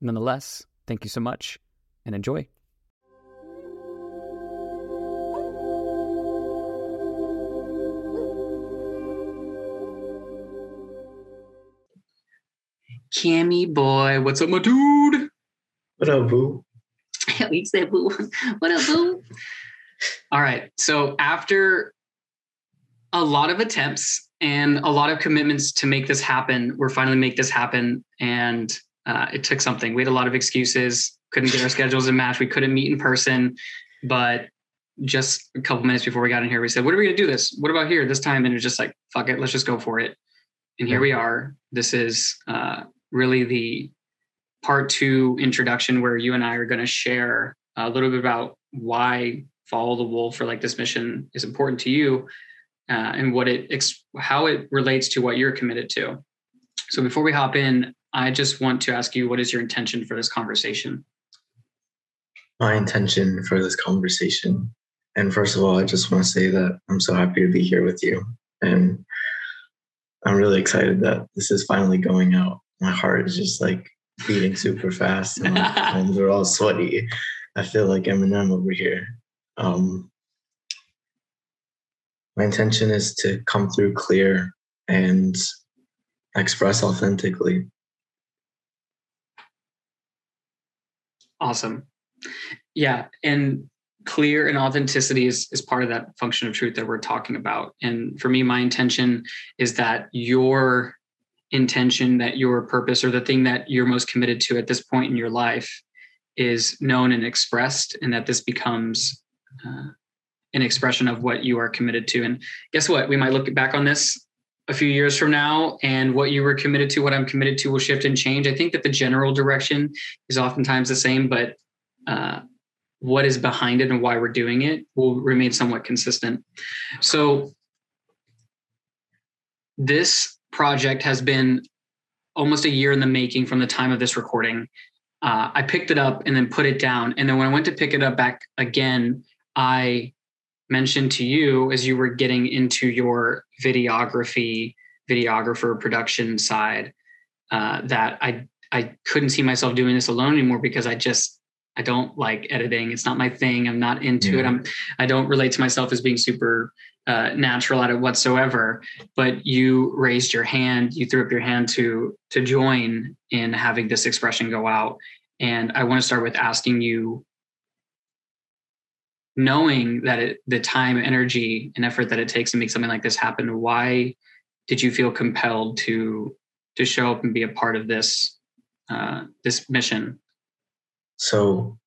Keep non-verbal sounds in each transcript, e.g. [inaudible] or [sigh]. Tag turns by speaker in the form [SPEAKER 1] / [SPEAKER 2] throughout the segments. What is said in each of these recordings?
[SPEAKER 1] Nonetheless, thank you so much and enjoy.
[SPEAKER 2] Cammy boy, what's up, my dude?
[SPEAKER 3] What up, boo? [laughs]
[SPEAKER 2] we said boo. [laughs] What up, boo? All right. So after a lot of attempts and a lot of commitments to make this happen, we're finally make this happen. And uh, it took something. We had a lot of excuses, couldn't get our schedules to match. We couldn't meet in person, but just a couple minutes before we got in here, we said, "What are we going to do this? What about here this time?" And it's just like, "Fuck it, let's just go for it." And here we are. This is uh, really the part two introduction where you and I are going to share a little bit about why follow the wolf or like this mission is important to you uh, and what it how it relates to what you're committed to. So before we hop in, I just want to ask you what is your intention for this conversation?
[SPEAKER 3] My intention for this conversation. And first of all, I just want to say that I'm so happy to be here with you. And I'm really excited that this is finally going out. My heart is just like beating super fast and my [laughs] palms are all sweaty. I feel like Eminem over here. Um, my intention is to come through clear and express authentically.
[SPEAKER 2] Awesome. Yeah. And clear and authenticity is, is part of that function of truth that we're talking about. And for me, my intention is that your intention, that your purpose, or the thing that you're most committed to at this point in your life is known and expressed, and that this becomes uh, an expression of what you are committed to. And guess what? We might look back on this a few years from now and what you were committed to what i'm committed to will shift and change. I think that the general direction is oftentimes the same but uh, what is behind it and why we're doing it will remain somewhat consistent. So this project has been almost a year in the making from the time of this recording. Uh, i picked it up and then put it down and then when i went to pick it up back again i mentioned to you as you were getting into your videography, videographer production side, uh, that I I couldn't see myself doing this alone anymore because I just I don't like editing. It's not my thing. I'm not into yeah. it. I'm I don't relate to myself as being super uh, natural at it whatsoever. But you raised your hand. You threw up your hand to to join in having this expression go out. And I want to start with asking you knowing that it, the time, energy, and effort that it takes to make something like this happen, why did you feel compelled to to show up and be a part of this uh, this mission?
[SPEAKER 3] So,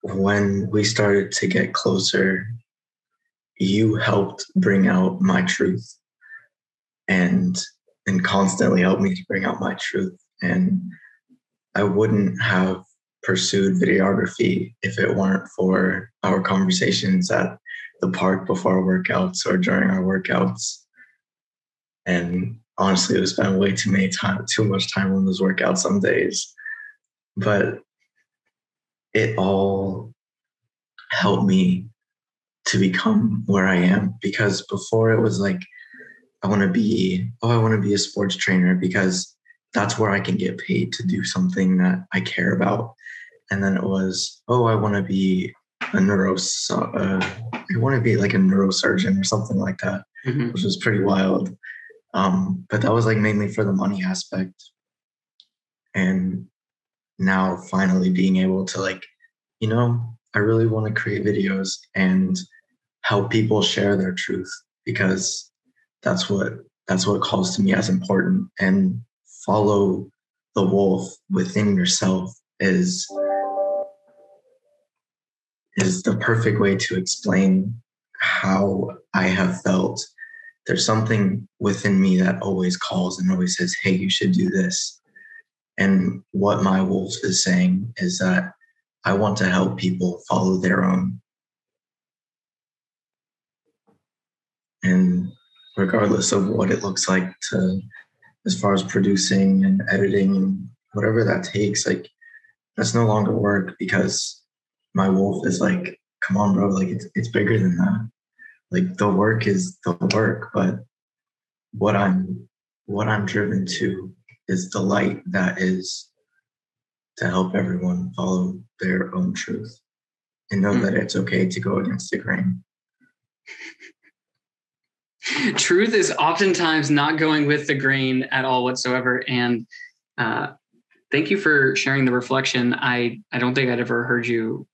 [SPEAKER 3] when we started to get closer, you helped bring out my truth, and and constantly helped me to bring out my truth, and I wouldn't have pursued videography if it weren't for our conversations at the park before workouts or during our workouts. And honestly, we spent way too many time, too much time on those workouts some days. But it all helped me to become where I am because before it was like, I want to be, oh, I want to be a sports trainer because that's where I can get paid to do something that I care about. And then it was oh i want to be a neuro uh, i want to be like a neurosurgeon or something like that mm-hmm. which was pretty wild. Um, but that was like mainly for the money aspect. And now finally being able to like you know i really want to create videos and help people share their truth because that's what that's what calls to me as important. And follow the wolf within yourself is is the perfect way to explain how I have felt. There's something within me that always calls and always says, Hey, you should do this. And what my wolf is saying is that I want to help people follow their own. And regardless of what it looks like to, as far as producing and editing and whatever that takes, like that's no longer work because my wolf is like, come on, bro, like it's, it's bigger than that. Like the work is the work, but what I'm what I'm driven to is the light that is to help everyone follow their own truth and know mm. that it's okay to go against the grain. [laughs]
[SPEAKER 2] truth is oftentimes not going with the grain at all whatsoever. And uh, thank you for sharing the reflection. I, I don't think I'd ever heard you.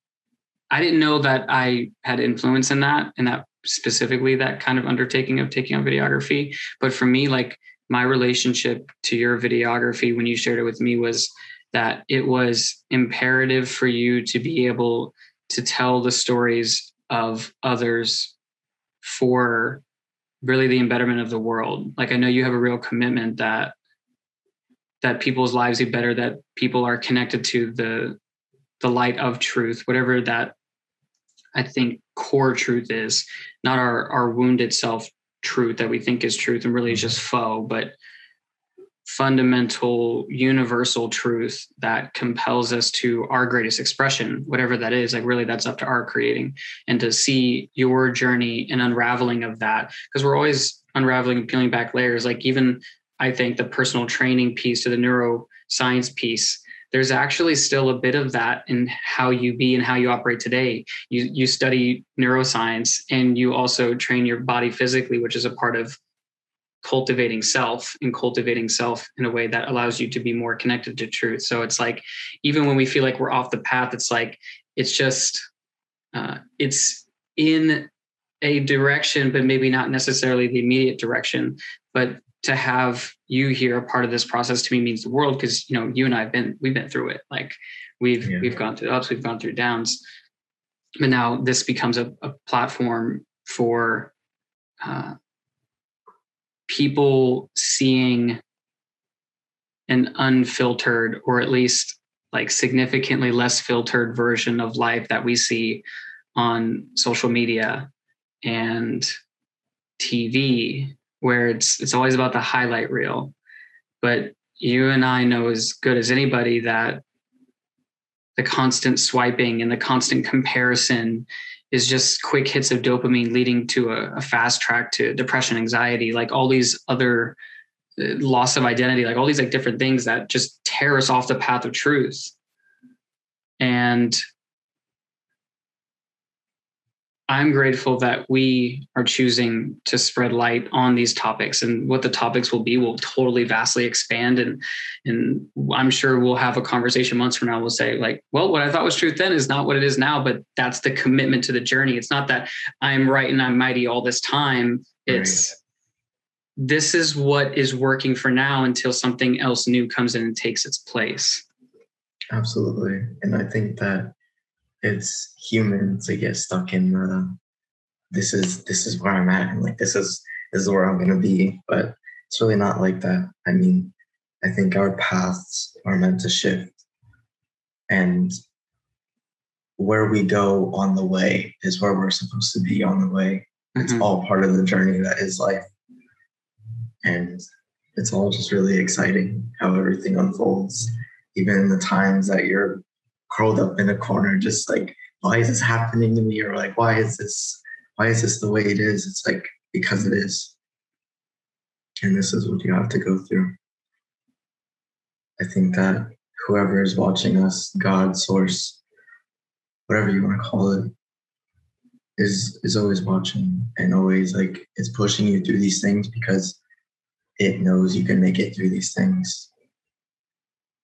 [SPEAKER 2] I didn't know that I had influence in that, in that specifically that kind of undertaking of taking on videography. But for me, like my relationship to your videography when you shared it with me was that it was imperative for you to be able to tell the stories of others for really the embetterment of the world. Like i know you have a real commitment that that people's lives be better that people are connected to the the light of truth whatever that i think core truth is not our our wounded self truth that we think is truth and really is mm-hmm. just faux, but fundamental universal truth that compels us to our greatest expression whatever that is like really that's up to our creating and to see your journey and unraveling of that because we're always unraveling and peeling back layers like even i think the personal training piece to the neuroscience piece there's actually still a bit of that in how you be and how you operate today. You you study neuroscience and you also train your body physically, which is a part of cultivating self and cultivating self in a way that allows you to be more connected to truth. So it's like even when we feel like we're off the path, it's like it's just uh, it's in a direction, but maybe not necessarily the immediate direction. But to have you here a part of this process to me means the world because you know you and I have been we've been through it like we've yeah. we've gone through ups we've gone through downs but now this becomes a, a platform for uh, people seeing an unfiltered or at least like significantly less filtered version of life that we see on social media and TV where it's it's always about the highlight reel. But you and I know as good as anybody that the constant swiping and the constant comparison is just quick hits of dopamine leading to a, a fast track to depression, anxiety, like all these other uh, loss of identity, like all these like different things that just tear us off the path of truth. And I'm grateful that we are choosing to spread light on these topics and what the topics will be will totally vastly expand and and I'm sure we'll have a conversation months from now we'll say like well what I thought was truth then is not what it is now but that's the commitment to the journey. It's not that I'm right and I'm mighty all this time. It's right. this is what is working for now until something else new comes in and takes its place.
[SPEAKER 3] Absolutely. And I think that it's human to get stuck in the this is this is where I'm at and like this is this is where I'm gonna be. But it's really not like that. I mean, I think our paths are meant to shift. And where we go on the way is where we're supposed to be on the way. It's mm-hmm. all part of the journey that is life. And it's all just really exciting how everything unfolds. Even in the times that you're curled up in a corner, just like, why is this happening to me? Or like, why is this, why is this the way it is? It's like, because it is. And this is what you have to go through. I think that whoever is watching us, God, source, whatever you want to call it, is is always watching and always like it's pushing you through these things because it knows you can make it through these things.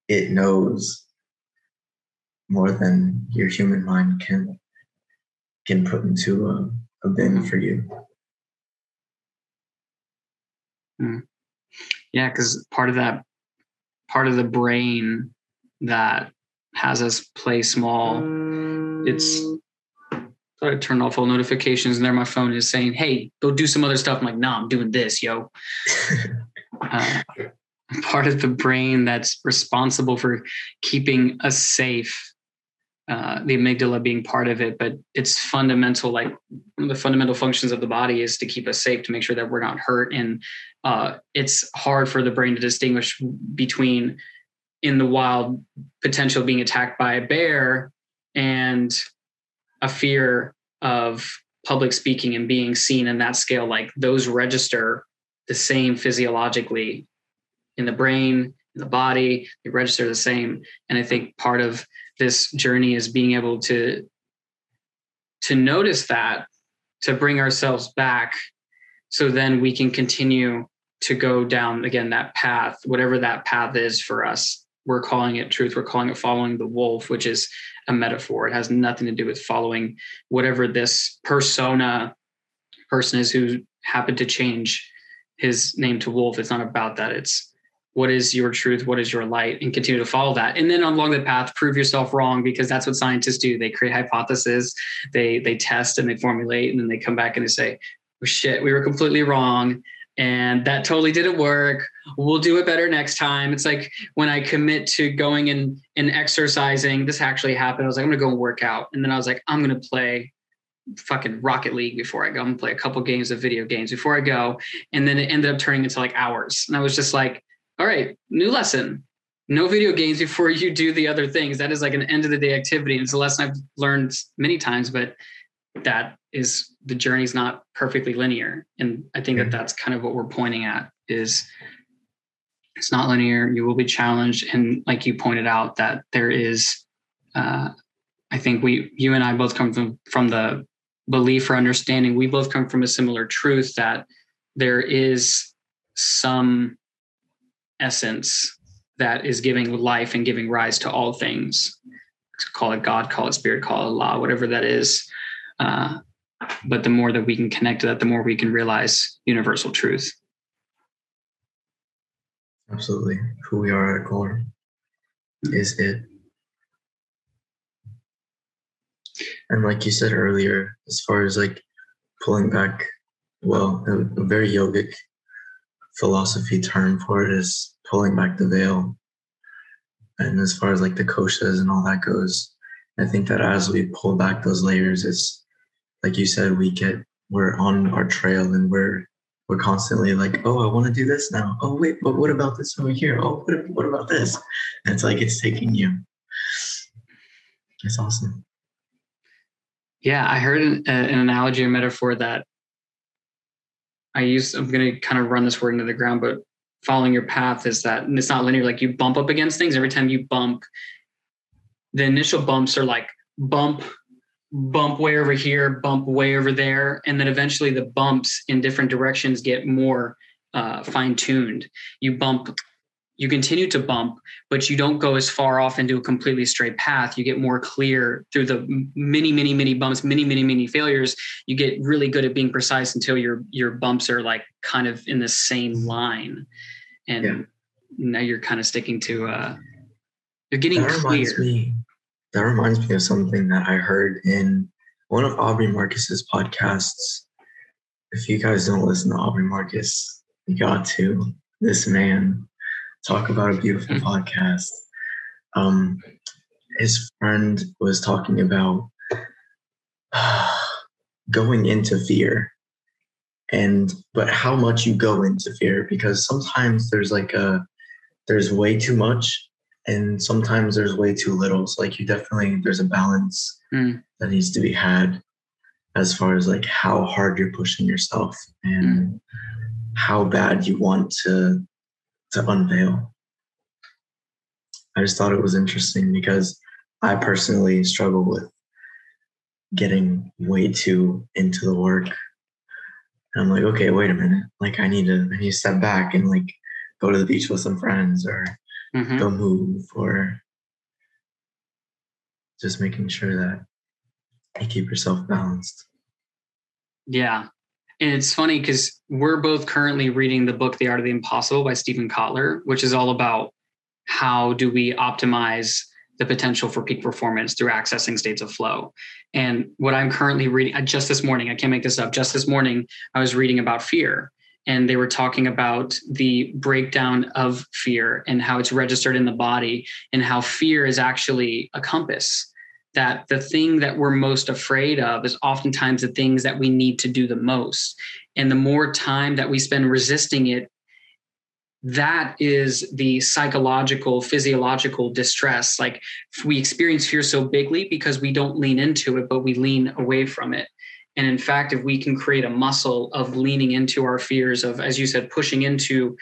[SPEAKER 3] It knows more than your human mind can can put into a, a bin for you.
[SPEAKER 2] Mm. Yeah, because part of that part of the brain that has us play small, it's I turned off all notifications and there my phone is saying, Hey, go do some other stuff. I'm like, nah, I'm doing this, yo. [laughs] uh, part of the brain that's responsible for keeping us safe uh, the amygdala being part of it, but it's fundamental. Like one of the fundamental functions of the body is to keep us safe, to make sure that we're not hurt. And uh, it's hard for the brain to distinguish between in the wild potential being attacked by a bear and a fear of public speaking and being seen in that scale. Like those register the same physiologically in the brain, in the body, they register the same. And I think part of this journey is being able to to notice that to bring ourselves back so then we can continue to go down again that path whatever that path is for us. We're calling it truth. We're calling it following the wolf which is a metaphor. It has nothing to do with following whatever this persona person is who happened to change his name to wolf. It's not about that. It's what is your truth? What is your light? And continue to follow that. And then along the path prove yourself wrong because that's what scientists do. They create hypotheses they they test and they formulate and then they come back and they say oh, shit we were completely wrong and that totally didn't work. We'll do it better next time. It's like when i commit to going and and exercising this actually happened. I was like i'm gonna go and work out. And then i was like i'm gonna play fucking Rocket League before I go. And play a couple games of video games before I go. And then it ended up turning into like hours. And I was just like, all right, new lesson. No video games before you do the other things. That is like an end of the day activity. And it's a lesson I've learned many times, but that is the journey's not perfectly linear. And I think that mm-hmm. that's kind of what we're pointing at is it's not linear. You will be challenged. And like you pointed out that there is, uh, I think we, you and I both come from, from the belief or understanding. We both come from a similar truth that there is some essence that is giving life and giving rise to all things. Call it God, call it spirit, call it law, whatever that is. Uh, but the more that we can connect to that, the more we can realize universal truth.
[SPEAKER 3] Absolutely. Who we are at core is it. And like you said earlier, as far as like pulling back, well, a very yogic philosophy term for it is pulling back the veil. And as far as like the koshas and all that goes, I think that as we pull back those layers, it's like you said, we get we're on our trail and we're we're constantly like, oh, I want to do this now. Oh, wait, but what about this over here? Oh, what, what about this? And it's like it's taking you. It's awesome.
[SPEAKER 2] Yeah, I heard an, an analogy or metaphor that I use, I'm going to kind of run this word into the ground, but following your path is that and it's not linear. Like you bump up against things every time you bump. The initial bumps are like bump, bump way over here, bump way over there. And then eventually the bumps in different directions get more uh, fine tuned. You bump you continue to bump, but you don't go as far off into a completely straight path. You get more clear through the many, many, many bumps, many, many, many failures. You get really good at being precise until your your bumps are like kind of in the same line, and yeah. now you're kind of sticking to. uh You're getting that clear. Reminds
[SPEAKER 3] me, that reminds me of something that I heard in one of Aubrey Marcus's podcasts. If you guys don't listen to Aubrey Marcus, you got to. This man talk about a beautiful mm-hmm. podcast. Um, his friend was talking about uh, [sighs] going into fear and but how much you go into fear because sometimes there's like a there's way too much and sometimes there's way too little so like you definitely there's a balance mm. that needs to be had as far as like how hard you're pushing yourself and mm. how bad you want to to unveil. I just thought it was interesting because I personally struggle with getting way too into the work. And I'm like, okay, wait a minute. Like I need to I need to step back and like go to the beach with some friends or mm-hmm. go move or just making sure that you keep yourself balanced.
[SPEAKER 2] Yeah. And it's funny because we're both currently reading the book The Art of the Impossible by Steven Kotler, which is all about how do we optimize the potential for peak performance through accessing states of flow. And what I'm currently reading, just this morning, I can't make this up, just this morning, I was reading about fear and they were talking about the breakdown of fear and how it's registered in the body and how fear is actually a compass that the thing that we're most afraid of is oftentimes the things that we need to do the most. And the more time that we spend resisting it that is the psychological physiological distress. Like we experience fear so bigly because we don't lean into it but we lean away from it. And in fact if we can create a muscle of leaning into our fears of as you said pushing into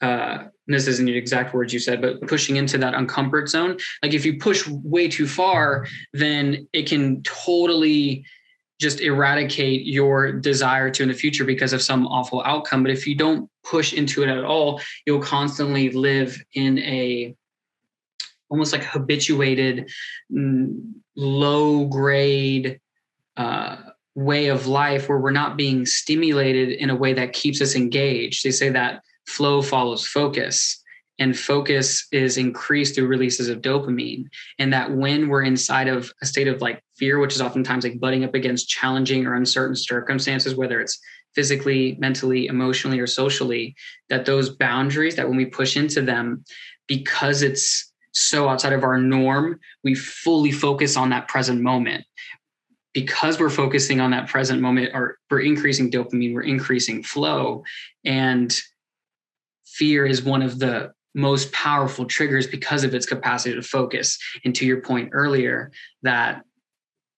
[SPEAKER 2] uh, this isn't the exact words you said, but pushing into that uncomfort zone. Like if you push way too far, then it can totally just eradicate your desire to in the future because of some awful outcome. But if you don't push into it at all, you'll constantly live in a almost like habituated, mm, low grade uh, way of life where we're not being stimulated in a way that keeps us engaged. They say that flow follows focus and focus is increased through releases of dopamine. And that when we're inside of a state of like fear which is oftentimes like butting up against challenging or uncertain circumstances whether it's physically mentally emotionally or socially that those boundaries that when we push into them because it's so outside of our norm we fully focus on that present moment. Because we're focusing on that present moment or we're increasing dopamine we're increasing flow and fear is one of the most powerful triggers because of its capacity to focus. And to your point earlier, that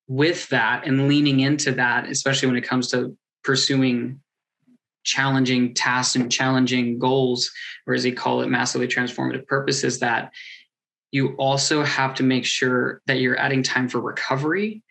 [SPEAKER 2] with that and leaning into that, especially when it comes to pursuing challenging tasks and challenging goals, or as they call it, massively transformative purposes, that you also have to make sure that you're adding time for recovery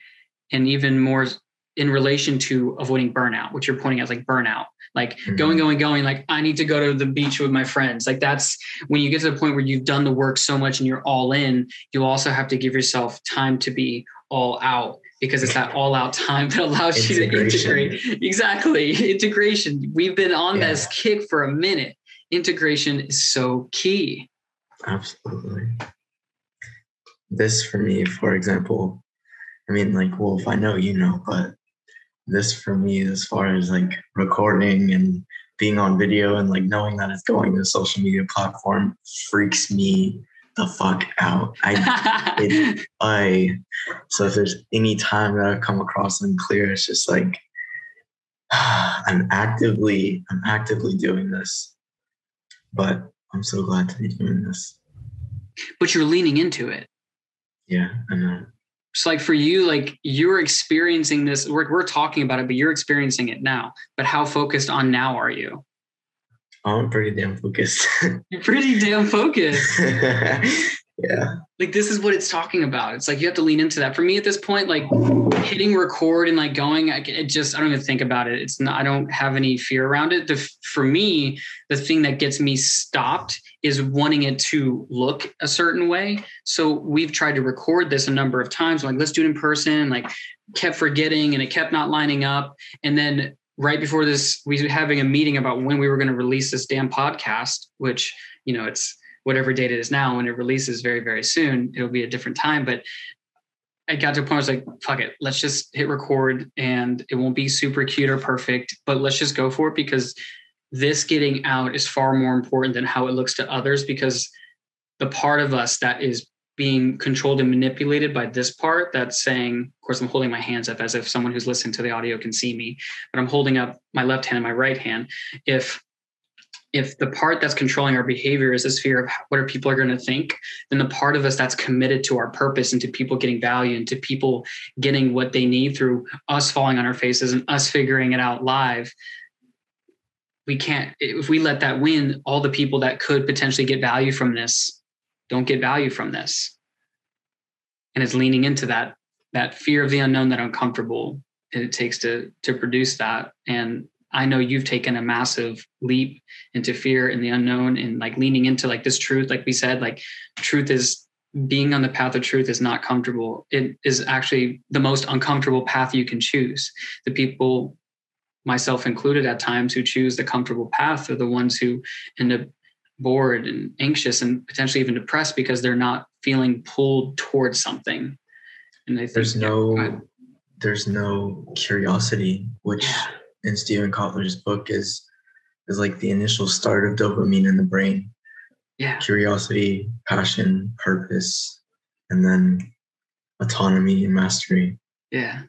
[SPEAKER 2] and even more in relation to avoiding burnout, which you're pointing out like burnout, like mm-hmm. going, going, going, like I need to go to the beach with my friends. Like that's when you get to the point where you've done the work so much and you're all in, you also have to give yourself time to be all out because it's that all out time [laughs] that allows you to integrate. Exactly. [laughs] Integration. We've been on yeah. this kick for a minute. Integration is so key.
[SPEAKER 3] Absolutely. This for me, for example, I mean, like, well, if I know, you know, but this for me as far as like recording and being on video and like knowing that it's going to a social media platform freaks me the fuck out. I [laughs] it, I so if there's any time that I've come across unclear, it's just like [sighs] I'm actively I'm actively doing this. But I'm so glad to be doing this.
[SPEAKER 2] But you're leaning into it.
[SPEAKER 3] Yeah, I know.
[SPEAKER 2] So like for you, like you're experiencing this, we're, we're talking about it, but you're experiencing it now. But how focused on now are you?
[SPEAKER 3] I'm pretty damn focused. [laughs]
[SPEAKER 2] You're pretty damn focused. [laughs]
[SPEAKER 3] yeah.
[SPEAKER 2] Like this is what it's talking about. It's like you have to lean into that. For me at this point, like hitting record and like going, I, it just I don't even think about it. It's not. I don't have any fear around it. The, for me, the thing that gets me stopped is wanting it to look a certain way. So we've tried to record this a number of times. Like let's do it in person. Like kept forgetting and it kept not lining up. And then right before this, we were having a meeting about when we were going to release this damn podcast, which you know it's whatever date it is now. When it releases very very soon, it'll be a different time. But I got to a point where I was like, fuck it, let's just hit record and it won't be super cute or perfect, but let's just go for it because this getting out is far more important than how it looks to others because the part of us that is being controlled and manipulated by this part that's saying, of course, I'm holding my hands up as if someone who's listening to the audio can see me, but I'm holding up my left hand and my right hand. If if the part that's controlling our behavior is this fear of what are people are going to think, then the part of us that's committed to our purpose and to people getting value and to people getting what they need through us falling on our faces and us figuring it out live, we can't if we let that win all the people that could potentially get value from this don't get value from this. And it's leaning into that that fear of the unknown that uncomfortable it takes to to produce that and i know you've taken a massive leap into fear and the unknown and like leaning into like this truth like we said like truth is being on the path of truth is not comfortable. It is actually the most uncomfortable path you can choose. The people myself included at times, who choose the comfortable path are the ones who end up bored and anxious and potentially even depressed because they're not feeling pulled towards something.
[SPEAKER 3] And they think, there's no yeah, there's no curiosity, which in Steven Kotler's book is is like the initial start of dopamine in the brain.
[SPEAKER 2] Yeah.
[SPEAKER 3] Curiosity, passion, purpose, and then autonomy and mastery.
[SPEAKER 2] Yeah.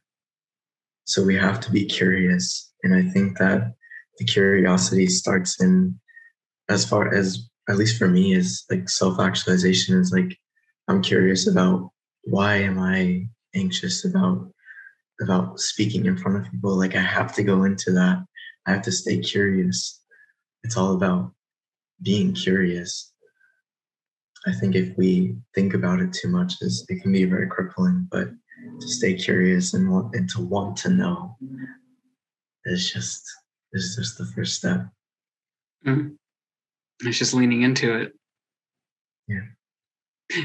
[SPEAKER 3] So we have to be curious. And I think that the curiosity starts in as far as at least for me is like self-actualization is like I'm curious about why am I anxious about about speaking in front of people. Like I have to go into that. I have to stay curious. It's all about being curious. I think if we think about it too much, is it can be very crippling. But to stay curious and want and to want to know is just is just the first step.
[SPEAKER 2] Mm-hmm. It's just leaning into it.
[SPEAKER 3] Yeah.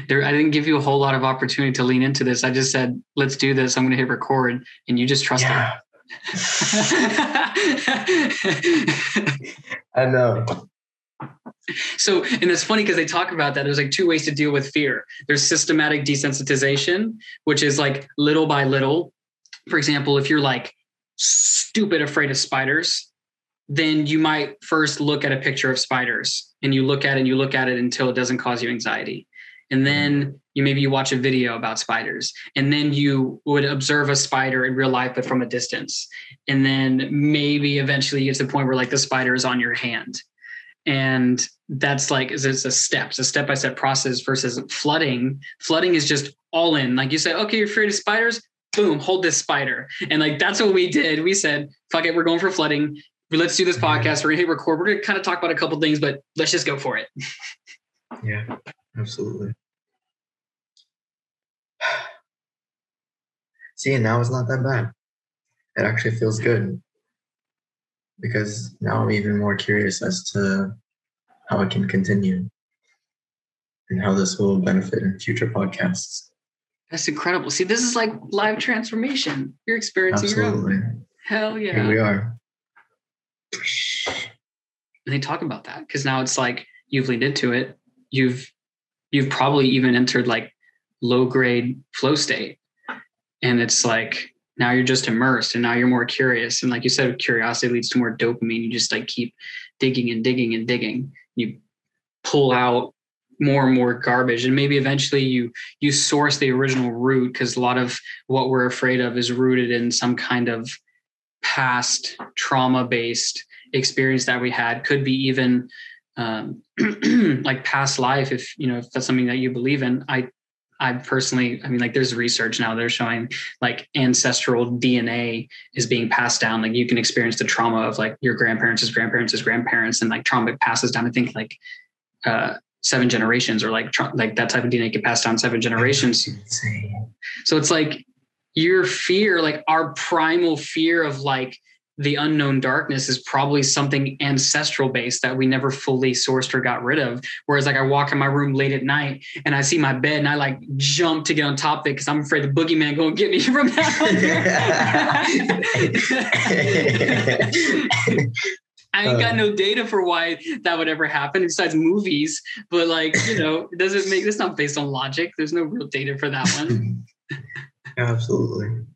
[SPEAKER 2] There, I didn't give you a whole lot of opportunity to lean into this. I just said, "Let's do this." I'm going to hit record, and you just trust
[SPEAKER 3] yeah. [laughs] I know.
[SPEAKER 2] So, and it's funny because they talk about that. There's like two ways to deal with fear. There's systematic desensitization, which is like little by little. For example, if you're like stupid afraid of spiders, then you might first look at a picture of spiders and you look at it and you look at it until it doesn't cause you anxiety. And then you maybe you watch a video about spiders and then you would observe a spider in real life but from a distance. And then maybe eventually you get to the point where like the spider is on your hand. And that's like it's a step, it's a step-by-step process versus flooding. Flooding is just all in. Like you say, okay, you're afraid of spiders, boom, hold this spider. And like that's what we did. We said, fuck it, we're going for flooding let's do this mm-hmm. podcast. We're gonna hit record. We're gonna kind of talk about a couple things, but let's just go for it. [laughs]
[SPEAKER 3] yeah, absolutely. [sighs] See, now it's not that bad. It actually feels good because now I'm even more curious as to how I can continue and how this will benefit in future podcasts.
[SPEAKER 2] That's incredible. See, this is like live transformation. You're experiencing
[SPEAKER 3] Absolutely.
[SPEAKER 2] your own. Hell yeah.
[SPEAKER 3] Here we are.
[SPEAKER 2] And they talk about that because now it's like you've leaned into it. You've you've probably even entered like low grade flow state. And it's like now you're just immersed and now you're more curious. And like you said, curiosity leads to more dopamine. You just like keep digging and digging and digging. You pull out more and more garbage and maybe eventually you you source the original root because a lot of what we're afraid of is rooted in some kind of past trauma based experience that we had could be even um, [clears throat] like past life if you know if that's something that you believe in i i personally i mean like there's research now they're showing like ancestral dna is being passed down. Like you can experience the trauma of like your grandparents' grandparents' grandparents and like trauma passes down i think like uh seven generations or like like that type of dna can pass down seven generations. So it's like your fear, like our primal fear of like the unknown darkness is probably something ancestral based that we never fully sourced or got rid of. Whereas like I walk in my room late at night and I see my bed and I like jump to get on top of it because I'm afraid the boogeyman gonna get me [laughs] from that. [laughs] I ain't got uh. no data for why that would ever happen besides movies, but like, you know, it doesn't make this not based on logic. There's no real data for that one. [laughs]
[SPEAKER 3] Absolutely.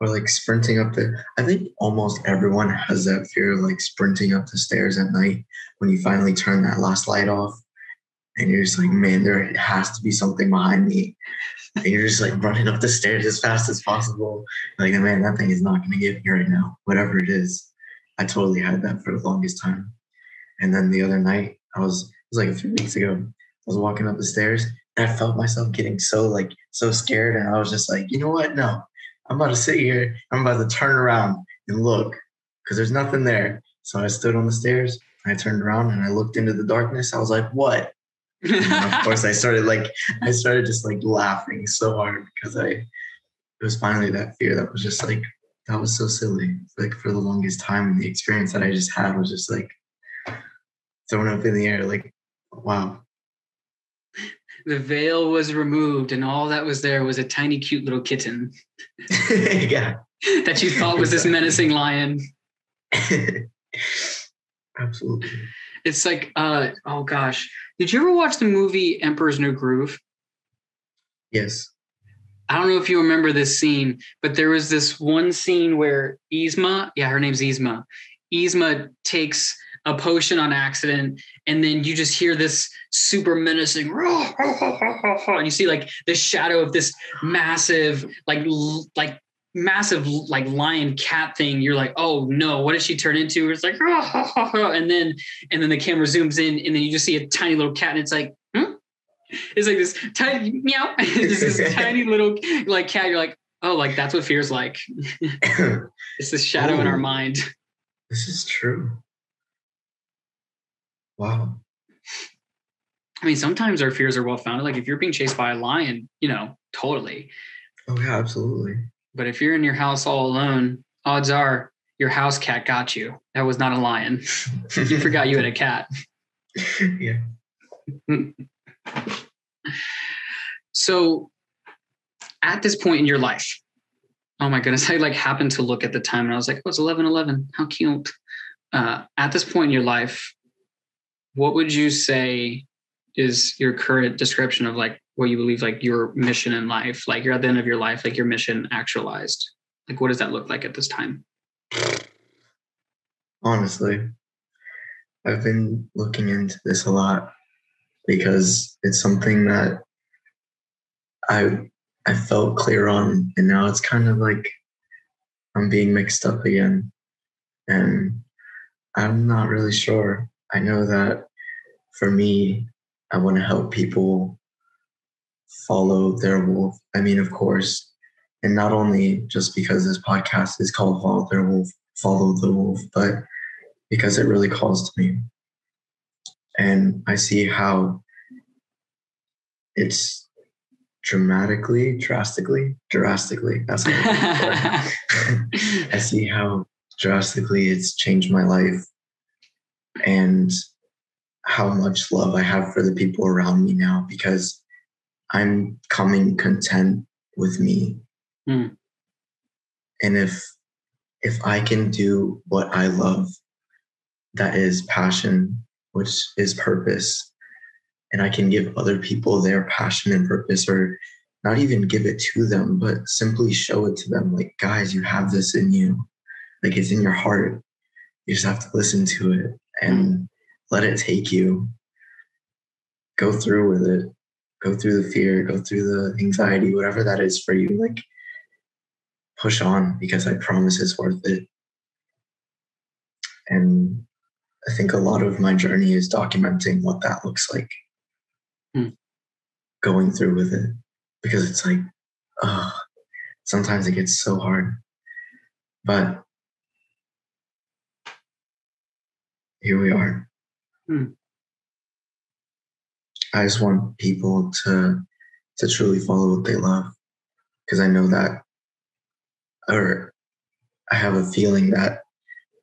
[SPEAKER 3] Or like sprinting up the I think almost everyone has that fear of like sprinting up the stairs at night when you finally turn that last light off and you're just like, man, there has to be something behind me. And you're just like running up the stairs as fast as possible. Like, man, that thing is not gonna get me right now, whatever it is. I totally had that for the longest time. And then the other night, I was it was like a few weeks ago, I was walking up the stairs and I felt myself getting so like so scared, and I was just like, you know what? No, I'm about to sit here. I'm about to turn around and look because there's nothing there. So I stood on the stairs. I turned around and I looked into the darkness. I was like, what? of course, I started like I started just like laughing so hard because I it was finally that fear that was just like that was so silly. Like for the longest time, the experience that I just had was just like thrown up in the air. Like, wow,
[SPEAKER 2] the veil was removed and all that was there was a tiny cute little kitten [laughs]
[SPEAKER 3] yeah.
[SPEAKER 2] that you thought was this menacing lion. [laughs]
[SPEAKER 3] Absolutely.
[SPEAKER 2] It's like uh oh gosh. Did you ever watch the movie emperor's new groove?
[SPEAKER 3] Yes.
[SPEAKER 2] I don't know if you remember this scene but there was this one scene where Yzma yeah her name's Yzma. Yzma takes a potion on accident, and then you just hear this super menacing, and you see like the shadow of this massive, like like massive like lion cat thing. You're like oh no what did she turn into? It's like and then and then the camera zooms in and then you just see a tiny little cat and it's like hmm? it's like this tiny meow [laughs] this [laughs] tiny little like cat. You're like oh like that's what fear's like. [laughs] It's this shadow Ooh, in our mind.
[SPEAKER 3] This is true wow
[SPEAKER 2] i mean sometimes our fears are well founded like if you're being chased by a lion you know totally
[SPEAKER 3] oh yeah absolutely
[SPEAKER 2] but if you're in your house all alone, odds are your house cat got you. That was not a lion. you forgot you had a cat. [laughs]
[SPEAKER 3] Yeah. [laughs]
[SPEAKER 2] so at this point in your life, oh my goodness, [laughs] I like happened to look at the time and I was like, oh, it's 11 11. How cute. Uh, at this point in your life, what would you say is your current description of like what you believe like your mission in life like you're at the end of your life like your mission actualized? Like what does that look like at this time?
[SPEAKER 3] Honestly i've been looking into this a lot because it's something that i i felt clear on and now it's kind of like i'm being mixed up again. And i'm not really sure i know that for me i want to help people follow their wolf. I mean, of course, and not only just because this podcast is called Follow Their Wolf, Follow the Wolf, but because it really calls to me. And I see how it's dramatically, drastically, drastically. That's [laughs] [laughs] I see how drastically it's changed my life and how much love I have for the people around me now because I'm coming content with me. Mm. And if if I can do what I love, that is passion, which is purpose, and I can give other people their passion and purpose, or not even give it to them, but simply show it to them like, guys, you have this in you. Like it's in your heart. You just have to listen to it and mm. let it take you. Go through with it go through the fear, go through the anxiety, whatever that is for you, like push on because I promise it's worth it. And I think a lot of my journey is documenting what that looks like. Hmm. Going through with it. Because it's like, oh, sometimes it gets so hard. But here we are. Hmm. I just want people to to truly follow what they love because I know that or I have a feeling that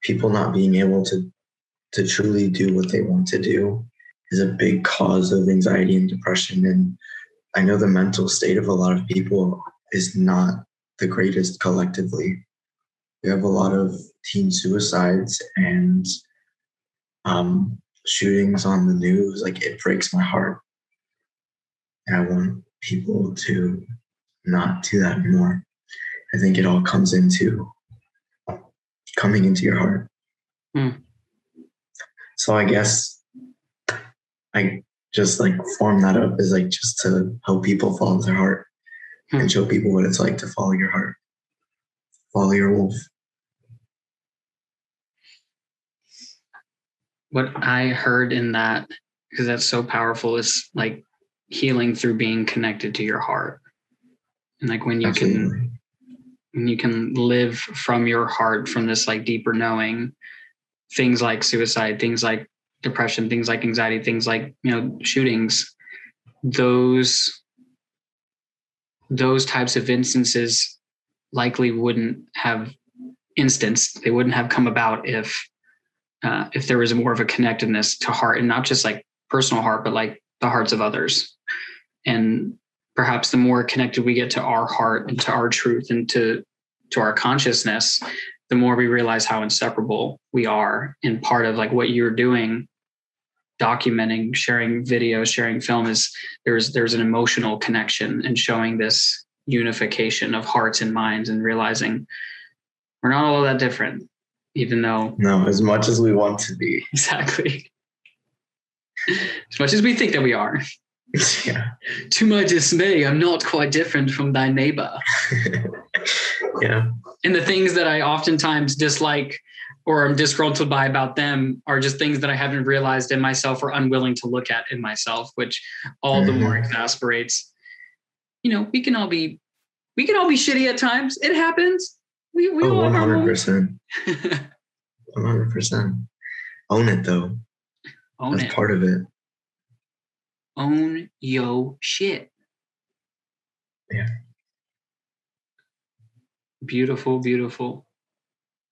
[SPEAKER 3] people not being able to to truly do what they want to do is a big cause of anxiety and depression and I know the mental state of a lot of people is not the greatest collectively. We have a lot of teen suicides and um, shootings on the news, like it breaks my heart. And I want people to not do that anymore. I think it all comes into coming into your heart. Mm. So I guess I just like form that up is like just to help people follow their heart mm. and show people what it's like to follow your heart, follow your wolf.
[SPEAKER 2] What I heard in that, because that's so powerful, is like healing through being connected to your heart. And like when you Absolutely. can when you can live from your heart from this like deeper knowing things like suicide, things like depression, things like anxiety, things like, you know, shootings, those those types of instances likely wouldn't have instanced they wouldn't have come about if uh, if there was more of a connectedness to heart and not just like personal heart, but like the hearts of others. And perhaps the more connected we get to our heart and to our truth and to to our consciousness, the more we realize how inseparable we are. And part of like what you're doing, documenting, sharing videos, sharing film is there's there's an emotional connection and showing this unification of hearts and minds and realizing we're not all that different even though
[SPEAKER 3] No, as much as we want to be. [laughs]
[SPEAKER 2] exactly as much as we think that we are. [laughs]
[SPEAKER 3] yeah.
[SPEAKER 2] To my dismay, I'm not quite different from thy neighbor. [laughs]
[SPEAKER 3] yeah.
[SPEAKER 2] And the things that I oftentimes dislike or I'm disgruntled by about them are just things that I haven't realized in myself or unwilling to look at in myself, which all the more
[SPEAKER 3] Mhm.
[SPEAKER 2] exasperates. You know, we can all be we can all be shitty at times. It happens. We we
[SPEAKER 3] Oh,
[SPEAKER 2] all have our
[SPEAKER 3] 100%. 100%. Own it though.
[SPEAKER 2] Own
[SPEAKER 3] That's
[SPEAKER 2] it.
[SPEAKER 3] part of it.
[SPEAKER 2] Own yo shit.
[SPEAKER 3] Yeah.
[SPEAKER 2] Beautiful, beautiful.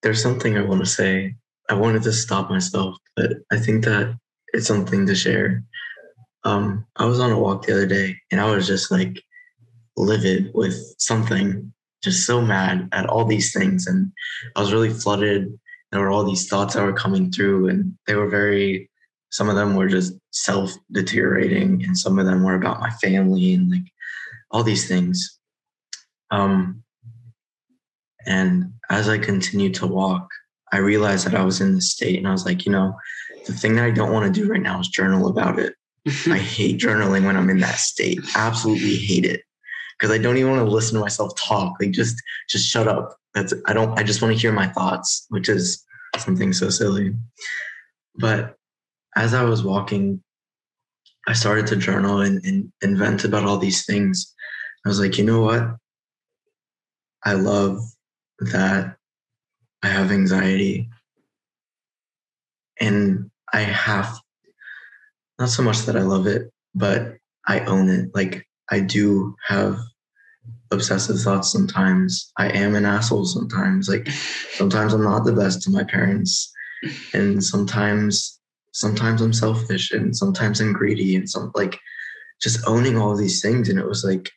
[SPEAKER 3] There's something I want to say. I wanted to stop myself, but I think that it's something to share. Um, I was on a walk the other day and I was just like livid with something, just so mad at all these things. And I was really flooded. There were all these thoughts that were coming through, and they were very, some of them were just self deteriorating, and some of them were about my family and like all these things. Um, and as I continued to walk, I realized that I was in this state, and I was like, you know, the thing that I don't want to do right now is journal about it. [laughs] I hate journaling when I'm in that state. Absolutely hate it because I don't even want to listen to myself talk. Like just just shut up. That's I don't. I just want to hear my thoughts, which is something so silly. But as I was walking, I started to journal and, and, and vent about all these things. I was like, you know what? I love that I have anxiety. And I have not so much that I love it, but I own it. Like I do have obsessive thoughts sometimes. I am an asshole sometimes. Like sometimes I'm not the best to my parents. And sometimes sometimes I'm selfish and sometimes I'm greedy and some like just owning all these things. And it was like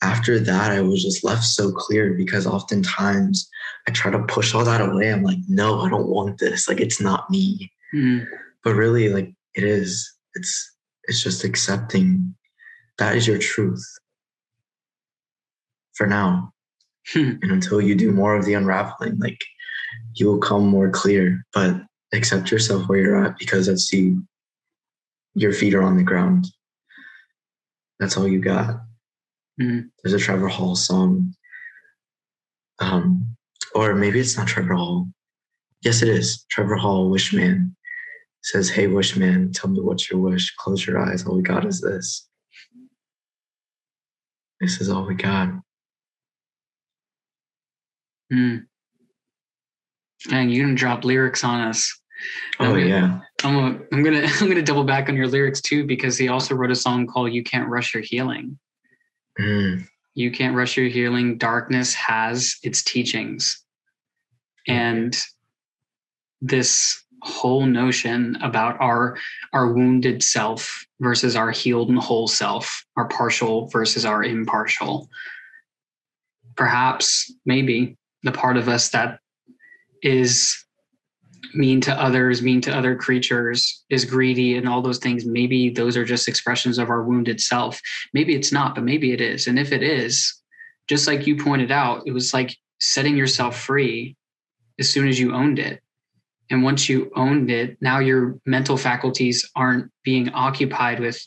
[SPEAKER 3] after that I was just left so clear because oftentimes I try to push all that away. I'm like, no, I don't want this. Like it's not me.
[SPEAKER 2] Mm,
[SPEAKER 3] But really, like it is. It's it's just accepting that is your truth for now.
[SPEAKER 2] Hmm.
[SPEAKER 3] And until you do more of the unraveling, like you will come more clear. But accept yourself where you're at because that's the your feet are on the ground. That's all you got.
[SPEAKER 2] Mm.
[SPEAKER 3] There's a Trevor Hall song. Um, or maybe it's not Trevor Hall. Yes, it is. Trevor Hall, Wishman says, Hey, Wishman, tell me what's your wish. Close your eyes. All we got is this. This is all we got.
[SPEAKER 2] mm. Dang, you're gonna drop lyrics on us.
[SPEAKER 3] Oh,
[SPEAKER 2] Okay.
[SPEAKER 3] yeah.
[SPEAKER 2] I'm gonna, I'm gonna [laughs] I'm gonna double back on your lyrics too because he also wrote a song called "You Can't Rush Your Healing."
[SPEAKER 3] Mm,
[SPEAKER 2] You can't rush your healing. Darkness has its teachings, and this whole notion about our our wounded self versus our healed and whole self, our partial versus our impartial. Perhaps, maybe the part of us that is mean to others, mean to other creatures, is greedy, and all those things. Maybe those are just expressions of our wounded self. Maybe it's not, but maybe it is. And if it is, just like you pointed out, it was like setting yourself free as soon as you owned it. And once you owned it, now your mental faculties aren't being occupied with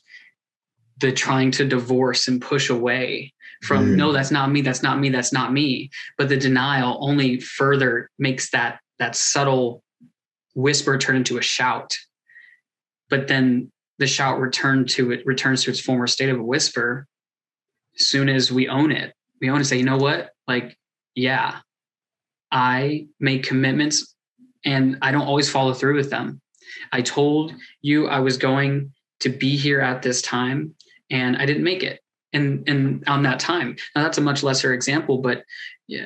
[SPEAKER 2] the trying to divorce and push away from
[SPEAKER 3] Mm.
[SPEAKER 2] no that's not me that's not me that's not me. But the denial only further makes that that subtle whisper turn into a shout. But then the shout return to it returns to its former state of a whisper as soon as we own it. We own it and say you know what? Like yeah i make commitments and i don't always follow through with them. I told you i was going to be here at this time and i didn't make it and and on that time. Now that's a much lesser example but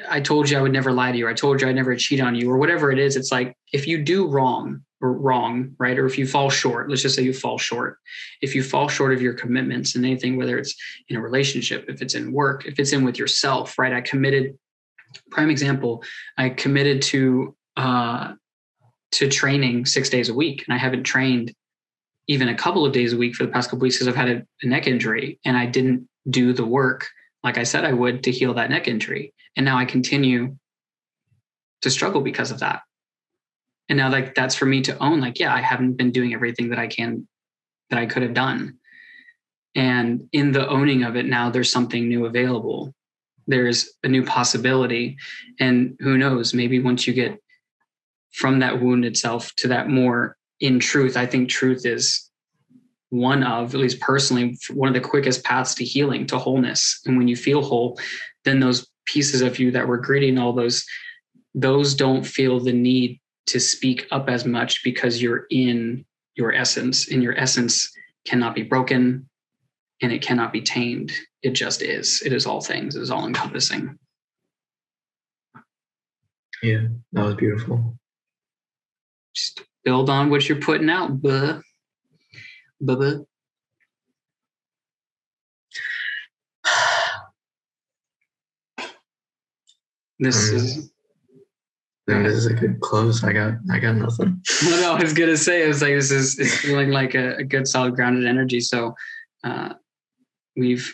[SPEAKER 2] i told you i would never lie to you i told you i'd never cheat on you or whatever it is it's like if you do wrong or wrong right or if you fall short let's just say you fall short if you fall short of your commitments and anything whether it's in a relationship if it's in work if it's in with yourself right i committed prime example i committed to uh to training six days a week and i haven't trained even a couple of days a week for the past couple weeks because i've had a, a neck injury and i didn't do the work like I said I would to heal that neck injury. And now I continue to struggle because of that. and now like that's for me to own like yeah i haven't been doing everything that i can that i could have done and in the owning of it now there's something new available there's a new possibility and who knows maybe once you get from that wound itself to that more in truth. I think truth is one of at least personally one of the quickest paths to healing to wholeness. And when you feel whole then those pieces of you that were greeting all those those don't feel the need to speak up as much because you're in your essence. And your essence cannot be broken and it cannot be tamed. It just is. It is all things. It is all encompassing.
[SPEAKER 3] Yeah that was beautiful
[SPEAKER 2] just build on what you're putting out buh buh, buh. [sighs] this
[SPEAKER 3] Um,
[SPEAKER 2] is
[SPEAKER 3] this is a good close. I got I got nothing. [laughs]
[SPEAKER 2] well, no, I was gonna say it was like this is it's feeling like a, a good solid grounded energy. So uh we've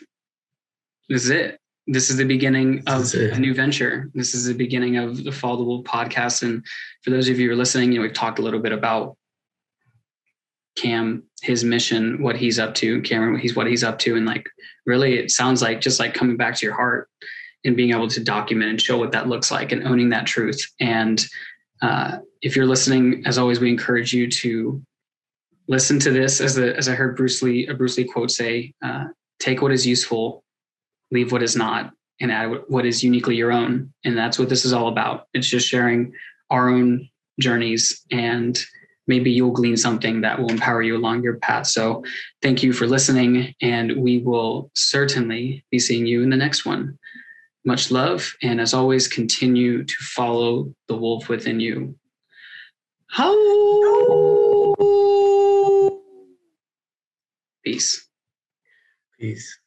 [SPEAKER 2] this is it. This is the beginning of
[SPEAKER 3] This is it.
[SPEAKER 2] a new venture. This is the beginning of the Wolf podcast. And for those of you who are listening, you know, we've talked a little bit about Cam, his mission, what he's up to, Cameron, what he's what he's up to. And like really it sounds like just like coming back to your heart and being able to document and show what that looks like and owning that truth. And uh, if you're listening, as always, we encourage you to listen to this. As the, as I heard Bruce Lee, a Bruce Lee quote say, uh, "Take what is useful, leave what is not, and add what is uniquely your own." And that's what this is all about. It's just sharing our own journeys, and maybe you'll glean something that will empower you along your path. So, thank you for listening, and we will certainly be seeing you in the next one. Much love. And as always, continue to follow the wolf within you. How? Peace.
[SPEAKER 3] Peace.